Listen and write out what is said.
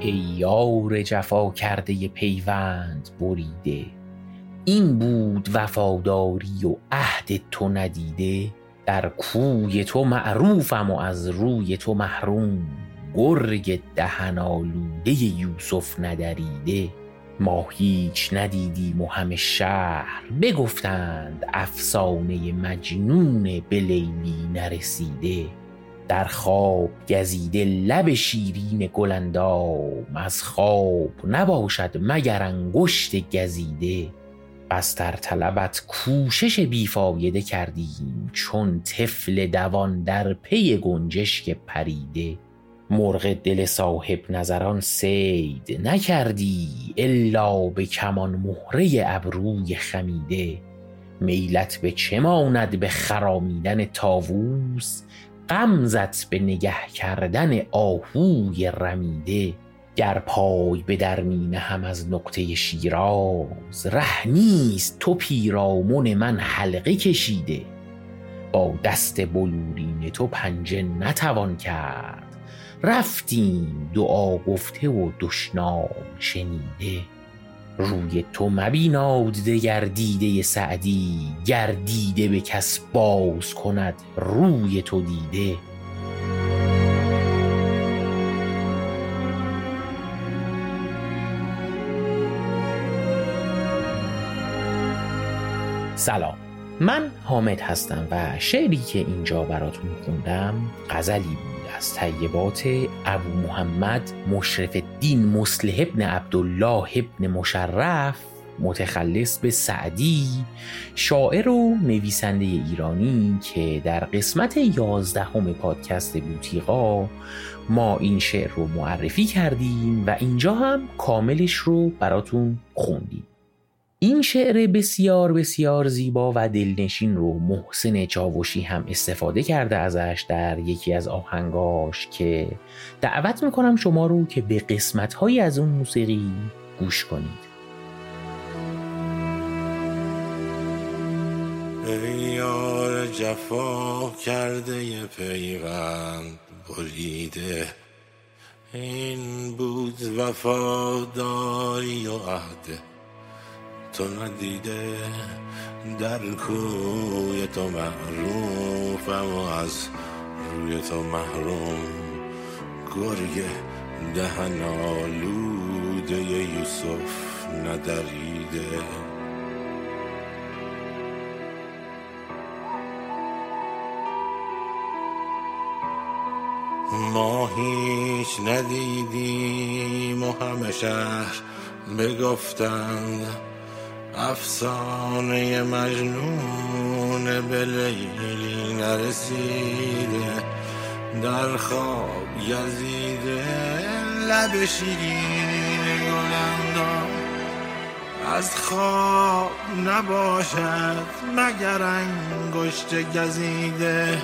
ای یار جفا کرده پیوند بریده. این بود وفاداری و عهد تو ندیده. در کوی تو معروفم و از روی تو محروم. گرگ دهن آلوده یوسف ندریده. ما هیچ ندیدیم و همه شهر بگفتند افسانه مجنون به لیلی نرسیده. در خواب گزیده لب شیرین گل اندام از خواب نباشد مگر انگشت گزیده. بس در طلبت کوشش بیفایده کردیم چون طفل دوان در پی گنجشک پریده. مرغ دل صاحب نظران صید نکردی الا به کمان مهره ابروی خمیده. میلت به چه ماند به خرامیدن طاووس؟ غمزت به نگه کردن آهوی رمیده گر پای به در می نهم از نقطه شیراز. ره نیست تو پیرامن من حلقه کشیده. با دست بلورین تو پنجه نتوان کرد. رفتیم دعا گفته و دشنام شنیده. روی تو مبیناد دگر دیده سعدی گر دیده به کس باز کند روی تو دیده. سلام. من حامد هستم و شعری که اینجا براتون خوندم غزلی بود از طیبات ابو محمد مشرف الدین مصلح ابن عبدالله ابن مشرف متخلص به سعدی شاعر و نویسنده ایرانی که در قسمت یازدهم پادکست بوتیقا ما این شعر رو معرفی کردیم و اینجا هم کاملش رو براتون خوندیم. این شعر بسیار بسیار زیبا و دلنشین رو محسن چاوشی هم استفاده کرده ازش در یکی از آهنگاش که دعوت می‌کنم شما رو که به قسمت های از اون موسیقی گوش کنید. یار جفا کرده ی پیغند بریده این بود وفاداری و عهده تو ندیده در کوی تو معروفم و از روی تو محروم گرگ دهن آلوده یوسف ندریده. ما هیچ ندیدیم و همه شهر بگفتند افسانه مجنون به لیلی نرسیده. در خواب یزیده لب شیرین گلندام از خواب نباشد مگر انگشت گزیده.